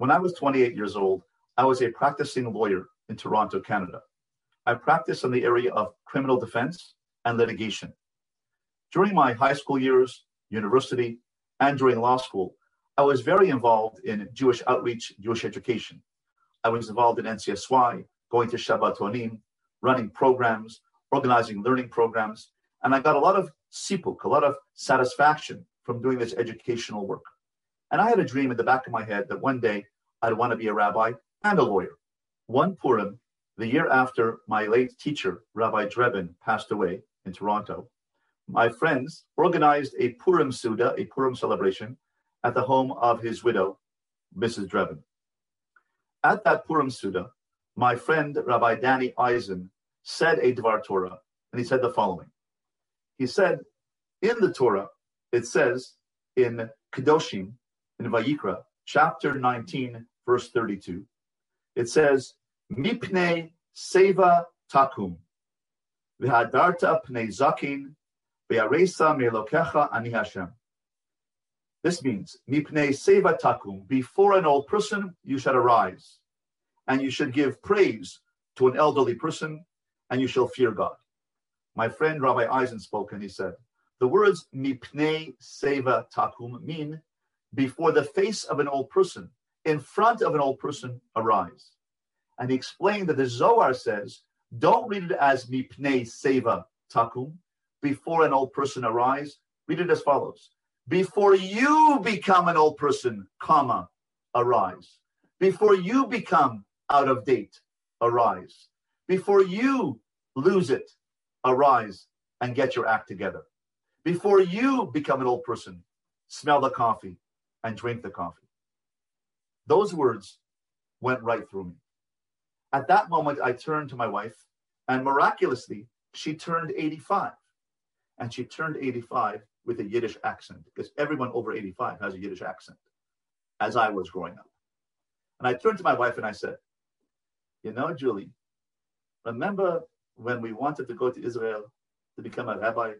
When I was 28 years old, I was a practicing lawyer in Toronto, Canada. I practiced in the area of criminal defense and litigation. During my high school years, university, and during law school, I was very involved in Jewish outreach, Jewish education. I was involved in NCSY, going to Shabbat Shabbatonim, running programs, organizing learning programs, and I got a lot of sipuk, a lot of satisfaction from doing this educational work. And I had a dream in the back of my head that one day I'd want to be a rabbi and a lawyer. One Purim, the year after my late teacher, Rabbi Drebin, passed away in Toronto, my friends organized a Purim Suda, a Purim celebration, at the home of his widow, Mrs. Drebin. At that Purim Suda, my friend Rabbi Danny Eisen said a Dvar Torah, and he said the following. He said, in the Torah, it says in Kedoshim, in Vayikra, chapter 19, verse 32, it says, Mipnei seva takum, v'hadarta pnei zakin, v'yaresa melokecha ani Hashem. This means, Mipnei seva takum, before an old person you should arise, and you should give praise to an elderly person, and you shall fear God. My friend Rabbi Eisen spoke, and he said, the words Mipnei seva takum mean before the face of an old person, in front of an old person, arise. And he explained that the Zohar says, don't read it as Mipnei seva takum, before an old person arise. Read it as follows before you become an old person, comma, arise. Before you become out of date, arise. Before you lose it, arise and get your act together. Before you become an old person, smell the coffee and drink the coffee. Those words went right through me. At that moment, I turned to my wife, and miraculously, she turned 85. And she turned 85 with a Yiddish accent because everyone over 85 has a Yiddish accent as I was growing up. And I turned to my wife and I said, You know, Julie, remember when we wanted to go to Israel to become a rabbi?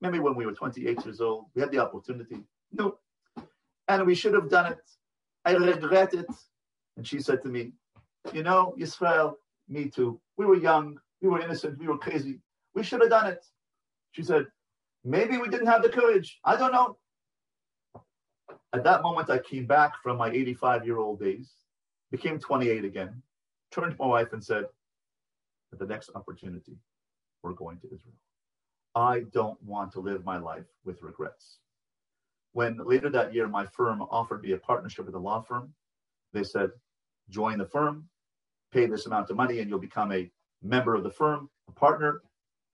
Maybe when we were 28 years old, we had the opportunity. No. And we should have done it. I regret it. And she said to me, You know, Israel, me too. We were young, we were innocent, we were crazy. We should have done it. She said, Maybe we didn't have the courage. I don't know. At that moment, I came back from my 85 year old days, became 28 again, turned to my wife and said, At the next opportunity, we're going to Israel. I don't want to live my life with regrets. When later that year, my firm offered me a partnership with a law firm, they said, Join the firm, pay this amount of money, and you'll become a member of the firm, a partner.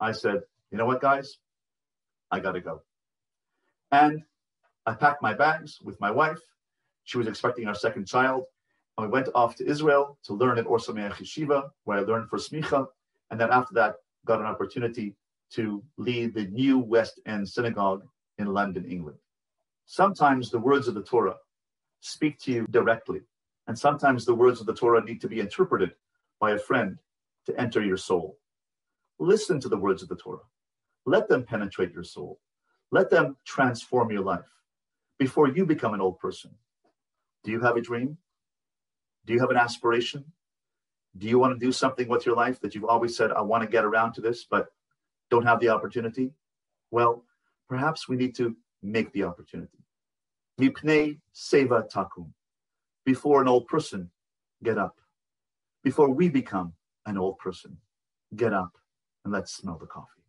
I said, You know what, guys? I got to go. And I packed my bags with my wife. She was expecting our second child. And we went off to Israel to learn at Or Sameach Yeshiva, where I learned for Smicha. And then after that, got an opportunity to lead the new West End Synagogue in London, England. Sometimes the words of the Torah speak to you directly, and sometimes the words of the Torah need to be interpreted by a friend to enter your soul. Listen to the words of the Torah. Let them penetrate your soul. Let them transform your life before you become an old person. Do you have a dream? Do you have an aspiration? Do you want to do something with your life that you've always said, I want to get around to this, but don't have the opportunity? Well, perhaps we need to make the opportunity. Mipnei seva takum. Before an old person, get up. Before we become an old person, get up and let's smell the coffee.